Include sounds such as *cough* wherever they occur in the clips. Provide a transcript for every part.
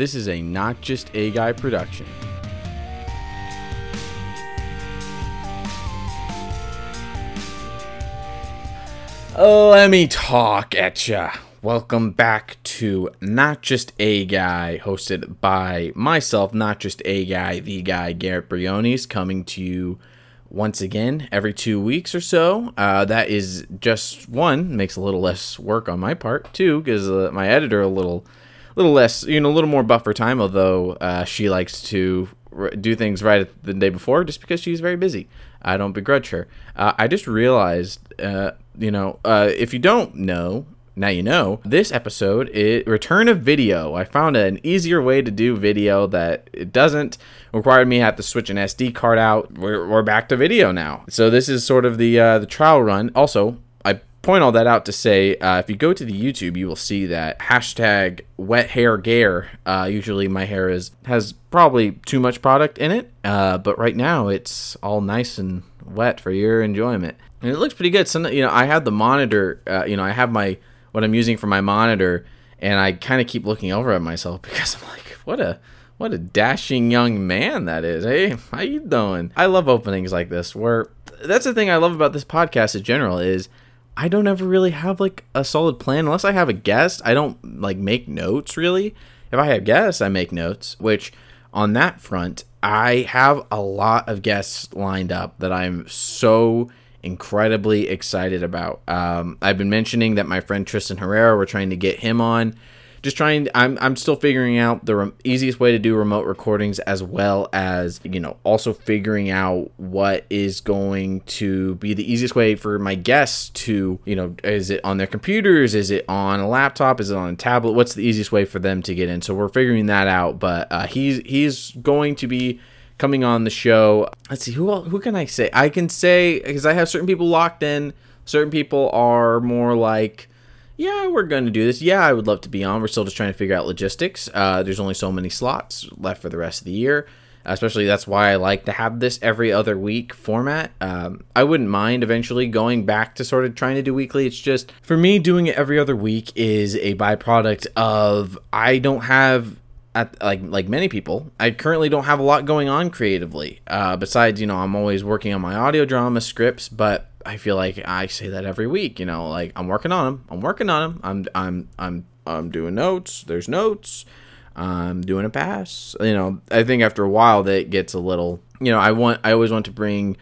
This is a Not Just A Guy production. Let me talk at ya. Welcome back to Not Just A Guy, hosted by myself, Not Just A Guy, the guy, Garrett Briones, coming to you once again every two weeks or so. Uh, that is just one, makes a little less work on my part, too, because uh, my editor a little little less, you know, a little more buffer time. Although uh, she likes to r- do things right the day before, just because she's very busy. I don't begrudge her. Uh, I just realized, uh, you know, uh, if you don't know, now you know. This episode is return of video. I found an easier way to do video that it doesn't require me have to switch an SD card out. We're, we're back to video now. So this is sort of the uh, the trial run. Also, point all that out to say uh, if you go to the YouTube, you will see that hashtag wet hair gear. Uh, usually my hair is has probably too much product in it, uh, but right now it's all nice and wet for your enjoyment. And it looks pretty good. So you know, I have the monitor. Uh, you know, I have my what I'm using for my monitor, and I kind of keep looking over at myself *laughs* because I'm like, what a what a dashing young man that is. Hey, how you doing? I love openings like this where that's the thing I love about this podcast in general is I don't ever really have like a solid plan unless I have a guest. I don't like make notes really. If I have guests, I make notes, which on that front, I have a lot of guests lined up that I'm so incredibly excited about. Um, I've been mentioning that my friend Tristan Herrera, we're trying to get him on. Just trying, I'm, I'm still figuring out the re- easiest way to do remote recordings as well as, you know, also figuring out what is going to be the easiest way for my guests to, you know, is it on their computers? Is it on a laptop? Is it on a tablet? What's the easiest way for them to get in? So we're figuring that out. But uh, he's, he's going to be coming on the show. Let's see who who can I say? I can say because I have certain people locked in. Certain people are more like, yeah, we're going to do this. Yeah, I would love to be on. We're still just trying to figure out logistics. Uh, there's only so many slots left for the rest of the year. Especially that's why I like to have this every other week format. Um, I wouldn't mind eventually going back to sort of trying to do weekly. It's just for me, doing it every other week is a byproduct of I don't have at like like many people, I currently don't have a lot going on creatively. Uh, besides, you know, I'm always working on my audio drama scripts, but I feel like I say that every week. You know, like I'm working on them. I'm working on them. I'm I'm I'm I'm doing notes. There's notes. I'm doing a pass. You know, I think after a while that gets a little. You know, I want I always want to bring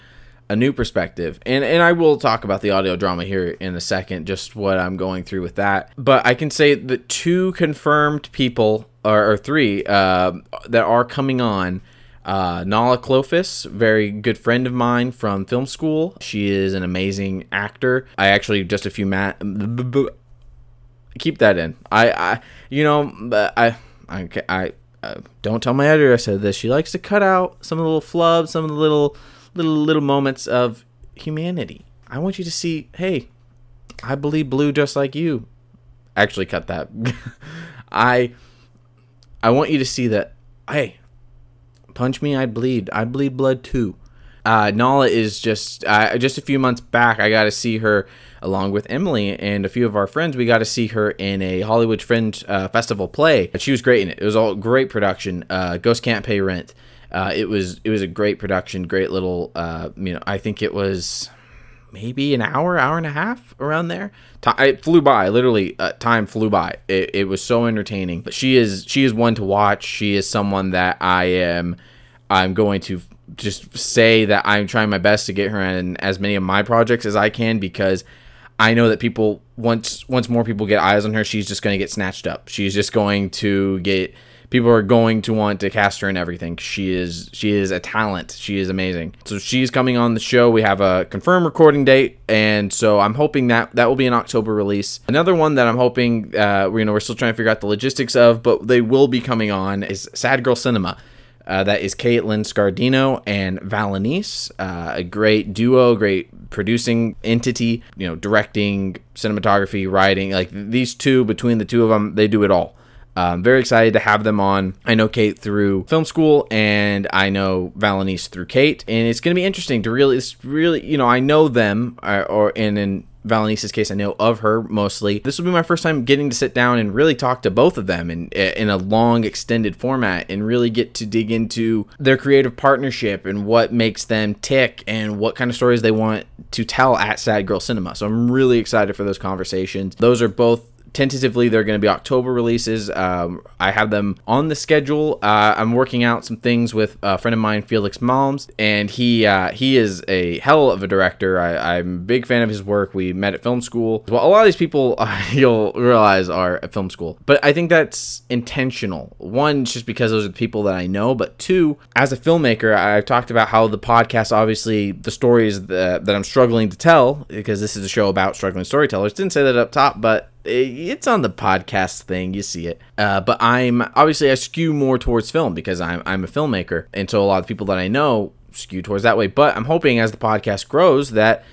a new perspective. And and I will talk about the audio drama here in a second, just what I'm going through with that. But I can say that two confirmed people or, or three uh, that are coming on. Uh, Nala Clofus, very good friend of mine from film school. She is an amazing actor. I actually just a few mat. Keep that in. I, I, you know, I, I, I, uh, don't tell my editor I said this. She likes to cut out some of the little flubs, some of the little, little, little moments of humanity. I want you to see. Hey, I believe blue just like you. Actually, cut that. *laughs* I I want you to see that, hey, punch me, I'd bleed. I bleed blood too. Uh, Nala is just uh, just a few months back. I got to see her along with Emily and a few of our friends. We got to see her in a Hollywood Fringe uh, Festival play. She was great in it. It was all great production. Uh, Ghost can't pay rent. Uh, it was it was a great production. Great little. Uh, you know, I think it was maybe an hour, hour and a half around there. it flew by. Literally, uh, time flew by. It, it was so entertaining. But she is she is one to watch. She is someone that I am. I'm going to just say that I'm trying my best to get her in as many of my projects as I can because I know that people once once more people get eyes on her, she's just going to get snatched up. She's just going to get people are going to want to cast her in everything. She is she is a talent. She is amazing. So she's coming on the show. We have a confirmed recording date, and so I'm hoping that that will be an October release. Another one that I'm hoping, uh, you know, we're still trying to figure out the logistics of, but they will be coming on is Sad Girl Cinema. Uh, that is Caitlin Scardino and Valenice, uh, a great duo, great producing entity, you know, directing, cinematography, writing. Like these two, between the two of them, they do it all. I'm very excited to have them on. I know Kate through film school, and I know Valenice through Kate, and it's going to be interesting to really, it's really, you know, I know them, or, uh, or and in Valenice's case, I know of her mostly. This will be my first time getting to sit down and really talk to both of them in in a long, extended format, and really get to dig into their creative partnership and what makes them tick and what kind of stories they want to tell at Sad Girl Cinema. So I'm really excited for those conversations. Those are both tentatively they're going to be October releases. Um, I have them on the schedule. Uh, I'm working out some things with a friend of mine, Felix Malms, and he uh, he is a hell of a director. I, am a big fan of his work. We met at film school. Well, a lot of these people uh, *laughs* you'll realize are at film school, but I think that's intentional. One, just because those are the people that I know, but two, as a filmmaker, I've talked about how the podcast, obviously, the stories that, that I'm struggling to tell, because this is a show about struggling storytellers. Didn't say that up top, but it's on the podcast thing you see it. Uh, but i'm obviously i skew more towards film because i'm, I'm a filmmaker. And so a lot of people that i know skew towards that way. But i'm hoping as the podcast grows that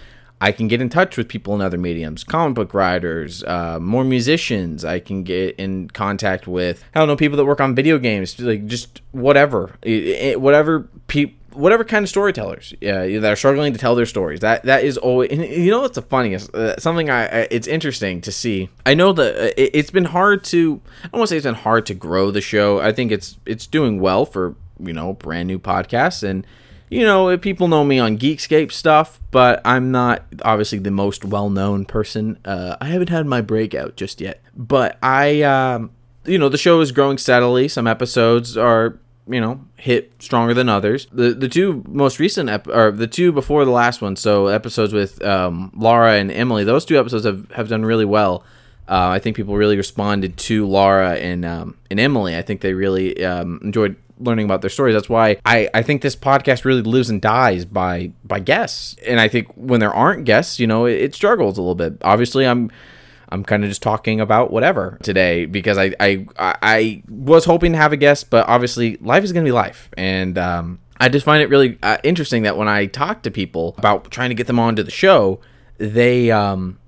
I can get in touch with people in other mediums, comic book writers, uh, more musicians. I can get in contact with I don't know people that work on video games, like just whatever, it, it, whatever people whatever kind of storytellers yeah, that are struggling to tell their stories. That that is always you know what's the funniest uh, something I, I, it's interesting to see. I know that uh, it, has been hard to I want to say it's been hard to grow the show. I think it's it's doing well for you know brand new podcasts and you know people know me on Geekscape stuff, but I'm not obviously the most well known person. Uh, I haven't had my breakout just yet, but I. Um, you know the show is growing steadily. Some episodes are you know hit stronger than others. The the two most recent ep- or the two before the last one, so episodes with um, Laura and Emily, those two episodes have, have done really well. Uh, I think people really responded to Laura and um, and Emily. I think they really um, enjoyed learning about their stories. That's why I, I think this podcast really lives and dies by by guests. And I think when there aren't guests, you know, it, it struggles a little bit. Obviously, I'm I'm kind of just talking about whatever today because I I I was hoping to have a guest, but obviously life is gonna be life, and um, I just find it really uh, interesting that when I talk to people about trying to get them onto the show, they um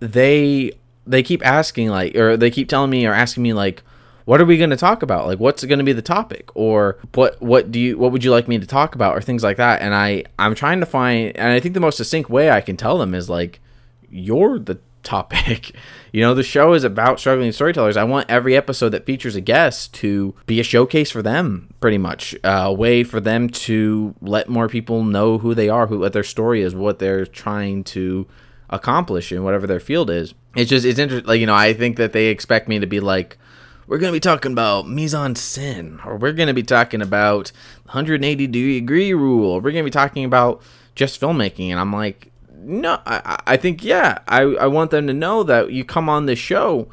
they they keep asking like or they keep telling me or asking me like what are we going to talk about? Like what's going to be the topic? Or what what do you what would you like me to talk about? or things like that. And i i'm trying to find and i think the most succinct way i can tell them is like you're the topic. *laughs* You know, the show is about struggling storytellers. I want every episode that features a guest to be a showcase for them, pretty much. Uh, a way for them to let more people know who they are, who what their story is, what they're trying to accomplish in whatever their field is. It's just it's interesting. Like you know, I think that they expect me to be like, we're gonna be talking about mise en scène, or we're gonna be talking about 180 degree rule, or we're gonna be talking about just filmmaking, and I'm like, no, I, I think yeah. I, I want them to know that you come on this show,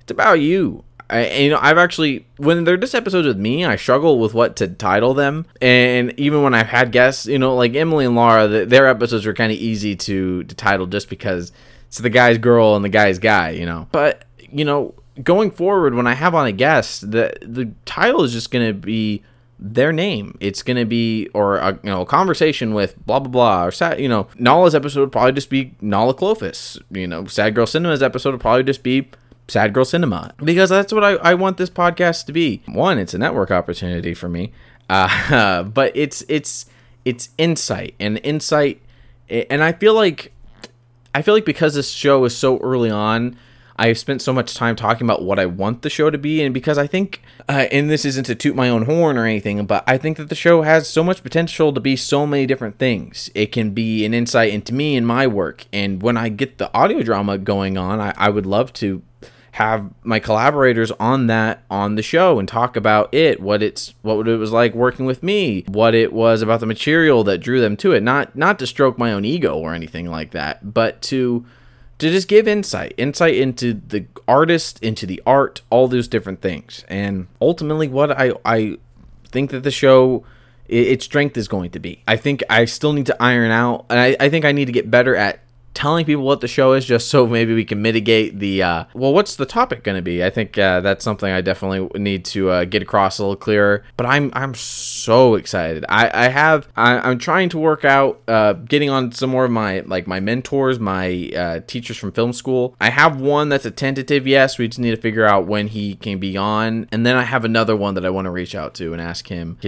it's about you. I, and, you know, I've actually when they're just episodes with me, I struggle with what to title them. And even when I've had guests, you know, like Emily and Laura, the, their episodes were kind of easy to to title just because it's the guy's girl and the guy's guy, you know. But you know, going forward, when I have on a guest, the the title is just gonna be their name. It's going to be, or a, you know, a conversation with blah, blah, blah, or, sad, you know, Nala's episode would probably just be Nala Clofus. You know, Sad Girl Cinema's episode would probably just be Sad Girl Cinema. Because that's what I, I want this podcast to be. One, it's a network opportunity for me. *laughs* Uh, but it's, it's, it's insight and insight. And I feel like, I feel like because this show is so early on, I've spent so much time talking about what I want the show to be, and because I think, uh, and this isn't to toot my own horn or anything, but I think that the show has so much potential to be so many different things. It can be an insight into me and my work, and when I get the audio drama going on, I, I would love to have my collaborators on that on the show and talk about it what it's what it was like working with me what it was about the material that drew them to it not not to stroke my own ego or anything like that but to to just give insight, insight into the artist, into the art, all those different things. And ultimately, what I, I think that the show, its strength is going to be. I think I still need to iron out, and I, I think I need to get better at telling people what the show is just so maybe we can mitigate the uh, well what's the topic going to be? I think uh, that's something i definitely need to uh, get across a little clearer but i'm i'm so excited. I i have I, am trying to work out uh, getting on some more of my like my mentors my uh, teachers from film school. I have one that's a tentative yes we just need to figure out when he can be on and then i have another one that i want to reach out to and ask him.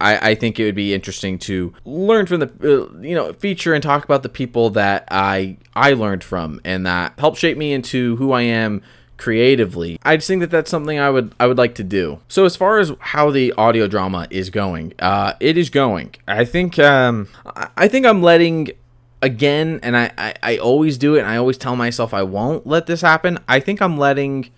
I, I think it would be interesting to learn from the uh, you know feature and talk about the people that i I I learned from and that helped shape me into who I am creatively. I just think that that's something I would I would like to do. So as far as how the audio drama is going, uh, it is going. I think um, I think I'm letting again, and I, I I always do it, and I always tell myself I won't let this happen. I think I'm letting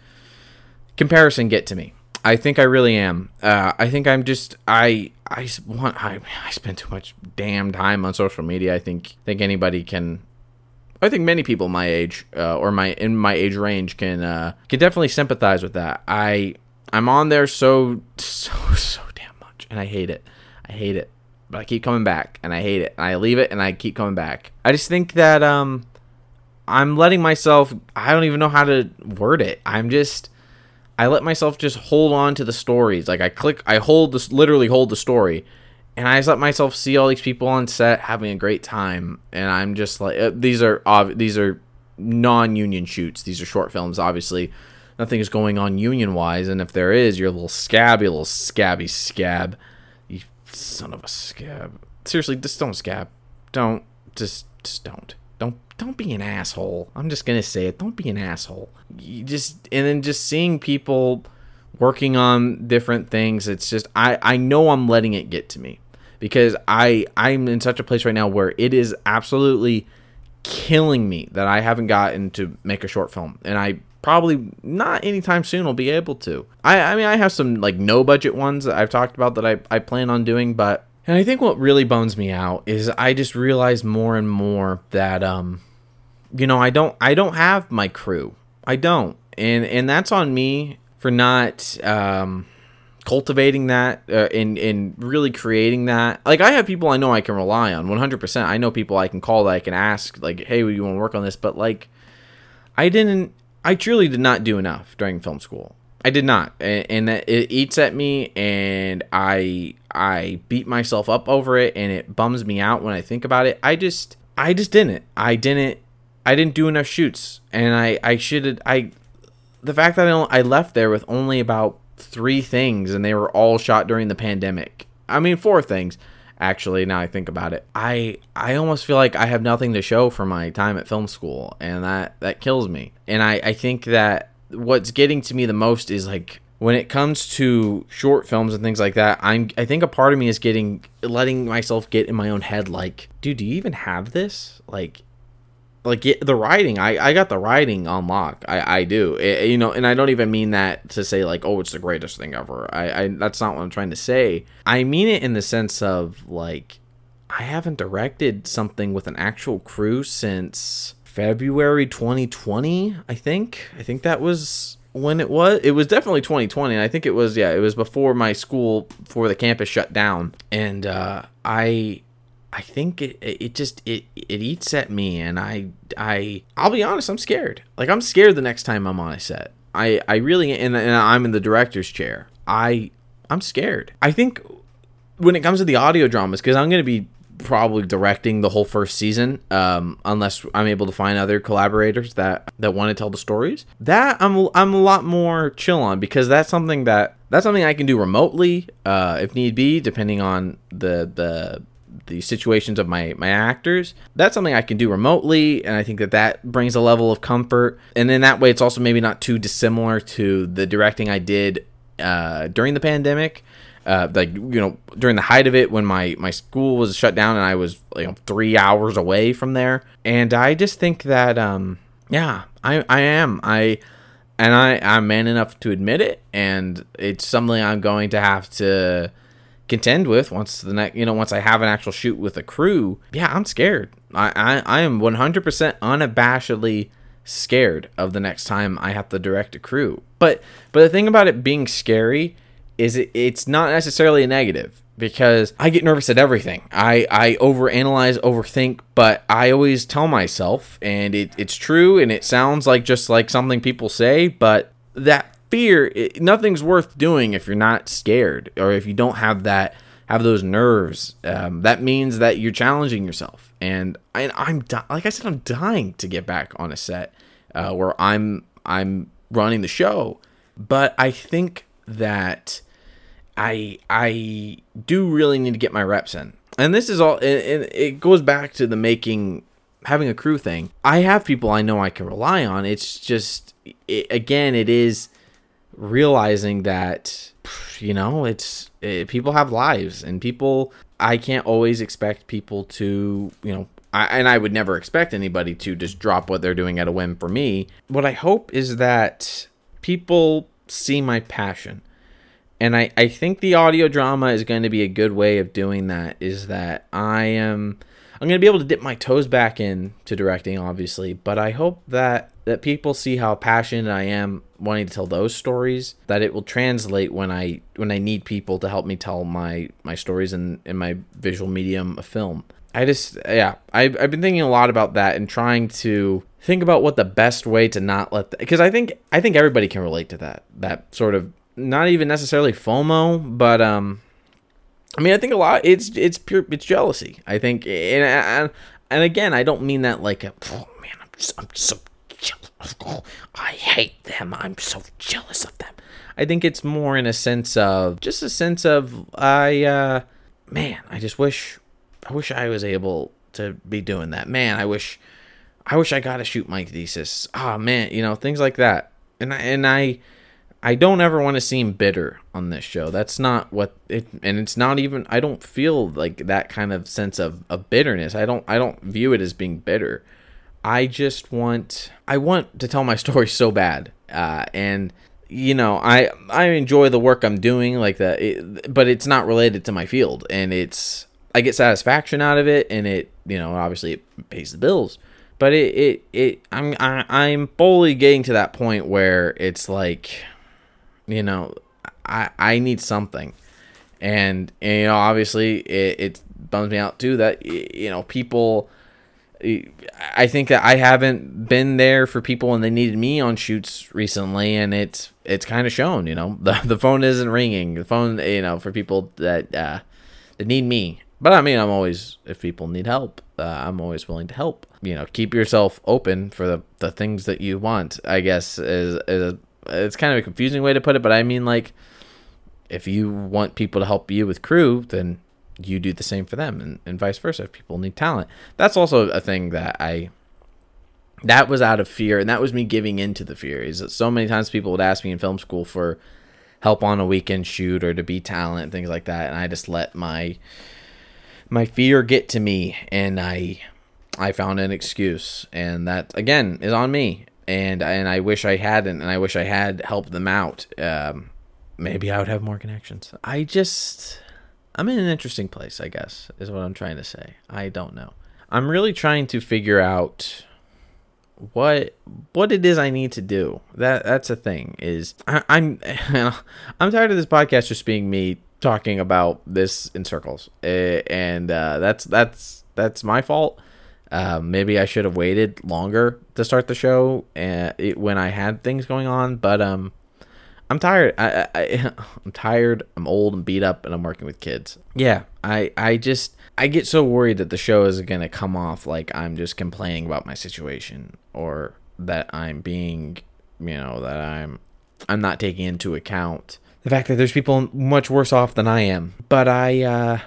comparison get to me. I think I really am. Uh, I think I'm just I I want I I spend too much damn time on social media. I think think anybody can I think many people my age uh, or my in my age range can uh, can definitely sympathize with that. I I'm on there so so so damn much, and I hate it. I hate it, but I keep coming back, and I hate it, and I leave it, and I keep coming back. I just think that um I'm letting myself. I don't even know how to word it. I'm just. I let myself just hold on to the stories. Like I click, I hold this, literally hold the story, and I just let myself see all these people on set having a great time, and I'm just like, uh, these are ob- these are non-union shoots. These are short films, obviously. Nothing is going on union-wise, and if there is, you're a little scabby, a little scabby scab. You son of a scab. Seriously, just don't scab. Don't. Just, just don't. Don't, don't be an asshole. I'm just gonna say it. Don't be an asshole. You just, and then just seeing people working on different things. It's just I I know I'm letting it get to me because I I'm in such a place right now where it is absolutely killing me that I haven't gotten to make a short film, and I probably not anytime soon will be able to. I I mean I have some like no budget ones that I've talked about that I I plan on doing, but and I think what really bones me out is I just realize more and more that um you know I don't I don't have my crew. I don't. And and that's on me for not um cultivating that uh, and and really creating that. Like I have people I know I can rely on 100%. I know people I can call that I can ask like, "Hey, you want to work on this?" But like I didn't I truly did not do enough during film school. I did not. And, it eats at me and I I beat myself up over it and it bums me out when I think about it. I just I just didn't. I didn't I didn't do enough shoots and I I should I the fact that I, I left there with only about three things and they were all shot during the pandemic. I mean, four things actually now I think about it. I I almost feel like I have nothing to show for my time at film school and that that kills me. And I I think that what's getting to me the most is like when it comes to short films and things like that, I'm I think a part of me is getting letting myself get in my own head like, dude, do you even have this? Like like the writing i i got the writing on lock. I i do. It, you know and i don't even mean that to say like oh it's the greatest thing ever. I i that's not what i'm trying to say. I mean it in the sense of like i haven't directed something with an actual crew since february 2020 i think. I think that was when it was. It was definitely 2020 and i think it was yeah it was before my school before the campus shut down. And uh i I think it it just it it eats at me and I I I'll be honest, I'm scared. Like I'm scared the next time I'm on a set. I I really and, and I'm in the director's chair. I I'm scared. I think when it comes to the audio dramas cuz I'm going to be probably directing the whole first season um, unless I'm able to find other collaborators that that want to tell the stories. That I'm I'm a lot more chill on because that's something that that's something I can do remotely uh, if need be depending on the the the situations of my my actors that's something i can do remotely and i think that that brings a level of comfort. And in that way it's also maybe not too dissimilar to the directing i did uh, during the pandemic. Uh, like you know during the height of it when my my school was shut down and i was you know three hours away from there. And i just think that um yeah i i am. I and i i'm man enough to admit it and it's something i'm going to have to contend with once the next you know once I have an actual shoot with a crew yeah I'm scared I I, I am 100% unabashedly scared of the next time I have to direct a crew but but the thing about it being scary is it, it's not necessarily a negative because I get nervous at everything. I, I overanalyze, overthink, but I always tell myself, and it, it's true, and it sounds like just like something people say, but that fear it, nothing's worth doing if you're not scared or if you don't have that have those nerves um, that means that you're challenging yourself and I, i'm di- like i said i'm dying to get back on a set uh, where i'm i'm running the show but i think that i i do really need to get my reps in and this is all and it goes back to the making having a crew thing. I have people I know I can rely on. It's just it, again, it is realizing that you know it's it, people have lives and people I can't always expect people to you know I, and I would never expect anybody to just drop what they're doing at a whim for me. What I hope is that people see my passion. And I, I think the audio drama is going to be a good way of doing that is that I am I'm to be able to dip my toes back in to directing obviously, but I hope that that people see how passionate I am wanting to tell those stories that it will translate when I when I need people to help me tell my my stories in in my visual medium of film. I just yeah, I've, I've been thinking a lot about that and trying to think about what the best way to not let that because I think I think everybody can relate to that that sort of not even necessarily FOMO, but um, I mean I think a lot it's it's pure it's jealousy. I think and and, and again I don't mean that like a, oh man I'm just, I'm so jealous. Oh, I hate them. I'm so jealous of them. I think it's more in a sense of just a sense of I uh man, I just wish I wish I was able to be doing that. Man, I wish I wish I got to shoot my thesis. Ah, oh, man, you know, things like that. And I, and I I don't ever want to seem bitter on this show. That's not what it and it's not even I don't feel like that kind of sense of, of bitterness. I don't I don't view it as being bitter. I just want I want to tell my *laughs* story so bad. Uh, and you know, I I enjoy the work I'm doing like that, it, but it's not related to my field and it's I get satisfaction out of it and it, you know, obviously it pays the bills. But it it, it I'm I, I'm fully getting to that point where it's like you know, I I need something. And, and you know, obviously it, it bums me out too that you know, people I think that I haven't been there for people when they needed me on shoots recently, and it's it's kind of shown. You know, *laughs* the the phone isn't ringing. The phone, you know, for people that uh, that need me. But I mean, I'm always if people need help, uh, I'm always willing to help. You know, keep yourself open for the the things that you want. I guess is is it's kind of a confusing way to put it, but I mean like if you want people to help you with crew, then you do the same for them and, and vice versa. If people need talent that's also a thing that i that was out of fear and that was me giving into the fear is that so many times people would ask me in film school for help on a weekend shoot or to be talent things like that and i just let my my fear get to me and i i found an excuse and that again is on me and and i wish i hadn't and i wish i had helped them out um, maybe i would have more connections i just I'm in an interesting place, I guess, is what I'm trying to say. I don't know. I'm really trying to figure out what what it is I need to do. That that's a thing. Is I, I'm *laughs* I'm tired of this podcast just being me talking about this in circles, and uh, that's that's that's my fault. Uh, maybe I should have waited longer to start the show uh, it, when I had things going on, but um, I'm tired. I, I *laughs* I'm tired. I'm old and beat up, and I'm working with kids. Yeah, I I just I get so worried that the show is gonna come off like I'm just complaining about my situation or that I'm being, you know, that I'm I'm not taking into account the fact that there's people much worse off than I am. But I uh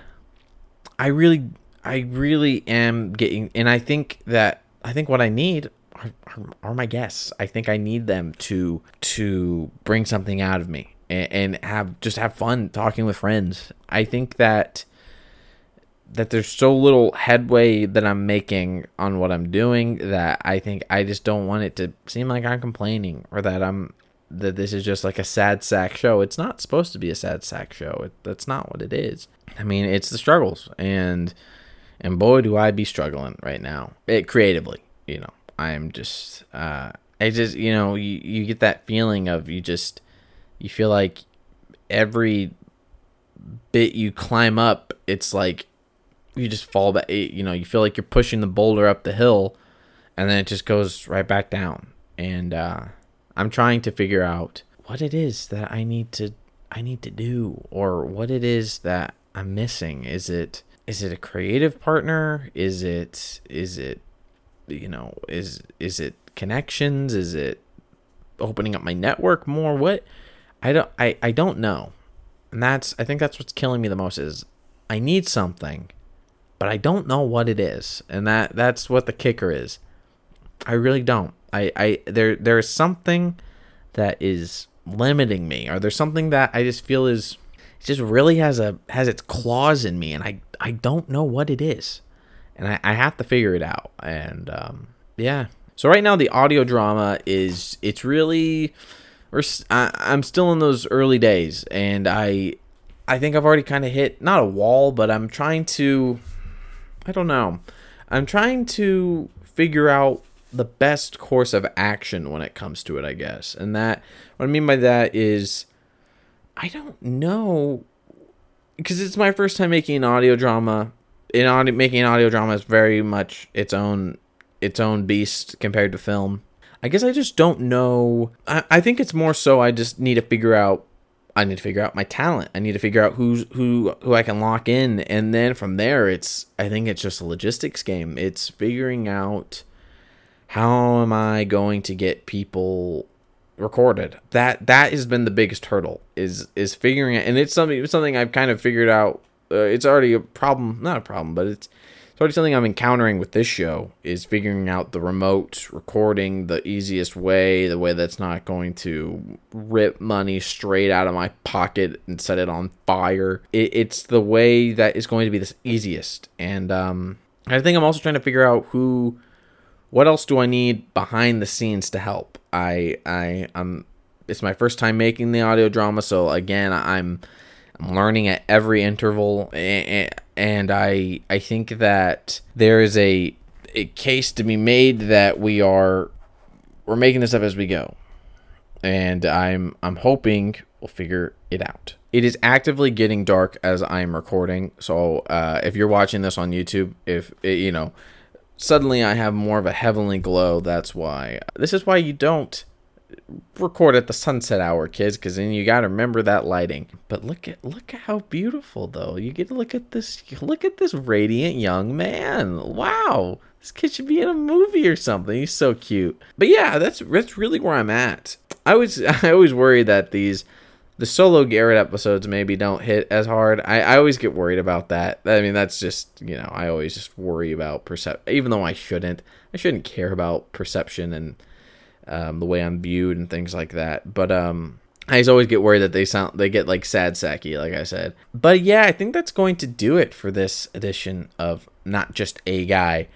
I really I really am getting and I think that I think what I need are, are, are my guests. I think I need them to to bring something out of me and, and have just have fun talking with friends. I think that that there's so little headway that I'm making on what I'm doing that I think I just don't want it to seem like I'm complaining or that I'm that this is just like a sad sack show. It's not supposed to be a sad sack show. It, that's not what it is. I mean, it's the struggles and and boy do I be struggling right now. It creatively, you know. I'm just uh I just you know you, you get that feeling of you just you feel like every bit you climb up it's like you just fall back you know you feel like you're pushing the boulder up the hill and then it just goes right back down and uh I'm trying to figure out what it is that I need to I need to do or what it is that I'm missing is it is it a creative partner? Is it is it you know is is it connections? Is it opening up my network more? What? I don't i i don't know. And that's i think that's what's killing me the most is i need something but I don't know what it is, and that that's what the kicker is. I really don't. I I there there's something that is limiting me, or there's something that I just feel is just really has a has its claws in me, and I I don't know what it is, and I, I have to figure it out. And um, yeah, so right now the audio drama is it's really we're I, I'm still in those early days, and I I think I've already kind of hit not a wall, but I'm trying to I don't know. I'm trying to figure out the best course of action when it comes to it, I guess. And that what I mean by that is I don't know because it's my first time making an audio drama. In audio, making an audio drama is very much its own its own beast compared to film. I guess I just don't know. I, I think it's more so I just need to figure out I need to figure out my talent. I need to figure out who's who who I can lock in and then from there it's I think it's just a logistics game. It's figuring out how am I going to get people recorded. That that has been the biggest hurdle is is figuring it and it's something it's something I've kind of figured out uh, it's already a problem, not a problem, but it's it's already something I'm encountering with this show is figuring out the remote recording the easiest way, the way that's not going to rip money straight out of my pocket and set it on fire. It, it's the way that is going to be the easiest. And um, I think I'm also trying to figure out who, what else do I need behind the scenes to help. I I I'm it's my first time making the audio drama, so again I'm I'm learning at every interval, and I I think that there is a a case to be made that we are we're making this up as we go, and I'm I'm hoping we'll figure it out. It is actively getting dark as I'm recording, so uh, if you're watching this on YouTube, if you know suddenly I have more of a heavenly glow, that's why. This is why you don't record at the sunset hour, kids, because then you got to remember that lighting. But look at look at how beautiful though. You get to look at this. Look at this radiant young man. Wow, this kid should be in a movie or something. He's so cute. But yeah, that's that's really where I'm at. I was *laughs* I always worry that these the solo Garrett episodes maybe don't hit as hard. I, I always get worried about that. I mean, that's just you know I always just worry about percep. Even though I shouldn't, I shouldn't care about perception and um, the way I'm viewed and things like that. But um, I just always get worried that they sound they get like sad sacky, like I said. But yeah, I think that's going to do it for this edition of not just a guy.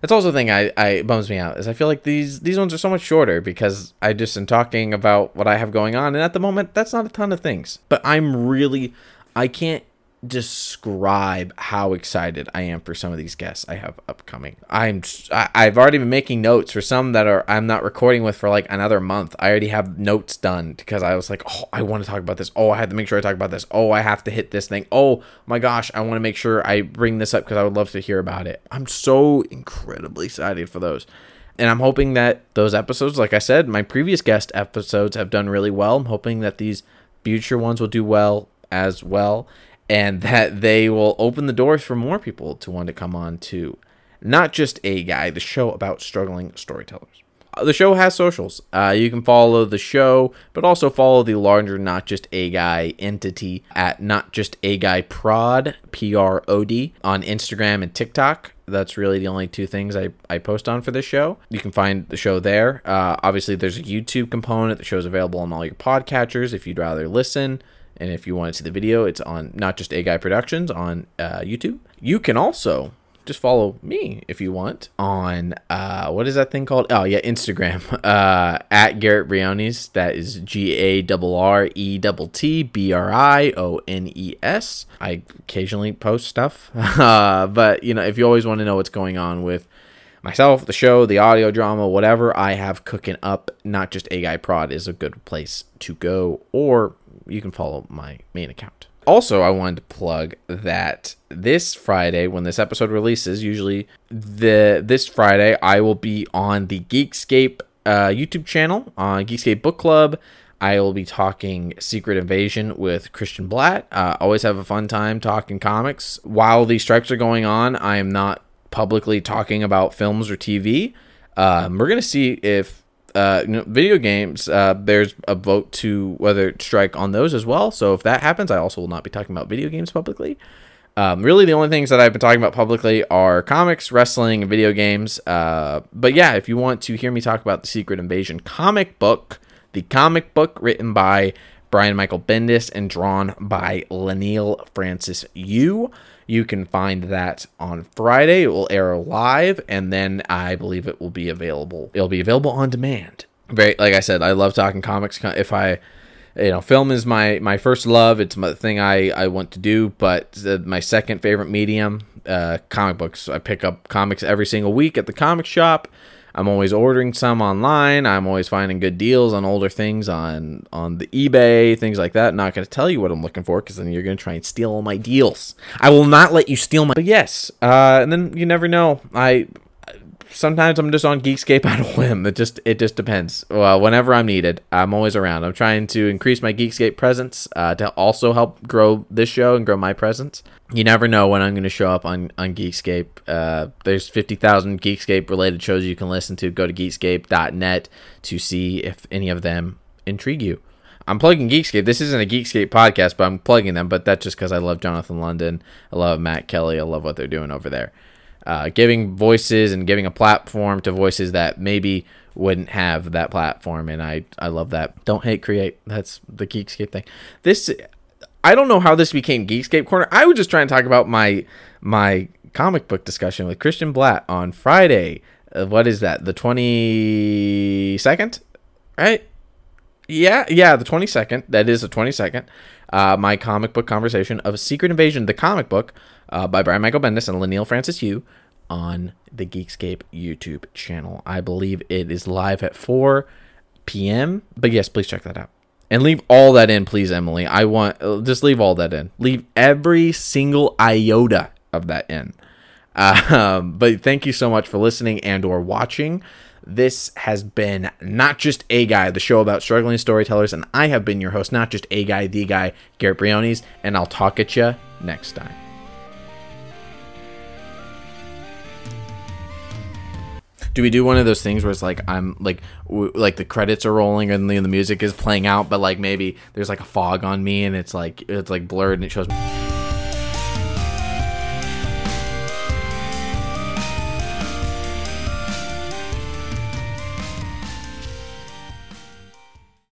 That's also the thing I, I bums me out is I feel like these these ones are so much shorter because I just am talking about what I have going on and at the moment that's not a ton of things. But I'm really I can't describe how excited I am for some of these guests I have upcoming. I'm I, I've already been making notes for some that are I'm not recording with for like another month. I already have notes done because I was like, oh, I want to talk about this. Oh, I have to make sure I talk about this. Oh, I have to hit this thing. Oh my gosh, I want to make sure I bring this up because I would love to hear about it. I'm so incredibly excited for those. And I'm hoping that those episodes, like I said, my previous guest episodes have done really well. I'm hoping that these future ones will do well as well and that they will open the doors for more people to want to come on to not just a guy, the show about struggling storytellers. Uh, the show has socials. Uh, you can follow the show, but also follow the larger Not Just A Guy entity at Not Just A Guy Prod, P R O D, on Instagram and TikTok. That's really the only two things I, I post on for this show. You can find the show there. Uh, obviously, there's a YouTube component. The show's available on all your podcatchers if you'd rather listen. And if you want to see the video, it's on not just A Guy Productions on uh, YouTube. You can also just follow me if you want on uh, what is that thing called? Oh yeah, Instagram *laughs* uh, at Garrett Briones. That is G A R E T B R I O N E S. I occasionally post stuff, *laughs* uh, but you know if you always want to know what's going on with myself, the show, the audio drama, whatever I have cooking up, not just a guy prod is a good place to go, or you can follow my main account. Also, I wanted to plug that this Friday, when this episode releases, usually the this Friday, I will be on the Geekscape uh, YouTube channel on Geekscape Book Club. I will be talking Secret Invasion with Christian Blatt. Uh, always have a fun time talking comics. While these strikes are going on, I am not publicly talking about films or TV. Um, we're gonna see if uh, you know, video games, uh, there's a vote to whether strike on those as well. So if that happens, I also will not be talking about video games publicly. Um, really, the only things that I've been talking about publicly are comics, wrestling, and video games. Uh, but yeah, if you want to hear me talk about the Secret Invasion comic book, the comic book written by Brian Michael Bendis and drawn by Leinil Francis Yu, you can find that on Friday. It will air live, and then I believe it will be available. It'll be available on demand. Very, like I said, I love talking comics. If I you know, film is my my first love. It's my thing I I want to do, but my second favorite medium, uh, comic books. I pick up comics every single week at the comic shop. I'm always ordering some online. I'm always finding good deals on older things on on the eBay, things like that. Not going to tell you what I'm looking for because then you're going to try and steal all my deals. I will not let you steal my. But yes, uh, and then you never know. I sometimes I'm just on Geekscape out of whim. It just it just depends. Well, whenever I'm needed, I'm always around. I'm trying to increase my Geekscape presence uh, to also help grow this show and grow my presence. You never know when I'm going to show up on on Geekscape. Uh, there's 50,000 Geekscape related shows you can listen to. Go to geekscape.net to see if any of them intrigue you. I'm plugging Geekscape. This isn't a Geekscape podcast, but I'm plugging them. But that's just because I love Jonathan London. I love Matt Kelly. I love what they're doing over there uh, giving voices and giving a platform to voices that maybe wouldn't have that platform and I I love that. Don't hate create. That's the Geekscape thing. This I don't know how this became Geekscape corner. I was just trying to talk about my my comic book discussion with Christian Blatt on Friday. Uh, what is that? The 22nd? Right? Yeah, yeah, the 22nd. That is the 22nd. Uh, my comic book conversation of Secret Invasion, the comic book uh, by Brian Michael Bendis and Leinil Francis Yu on the Geekscape YouTube channel. I believe it is live at 4 p.m. But yes, please check that out. And leave all that in, please, Emily. I want uh, just leave all that in. Leave every single iota of that in. Um, but thank you so much for listening and or watching. This has been not just a guy, the show about struggling storytellers, and I have been your host, not just a guy, the guy, Garrett Briones, and I'll talk at you next time. Do we do one of those things where it's like I'm like w- like the credits are rolling and the, the music is playing out, but like maybe there's like a fog on me and it's like it's like blurred and it shows.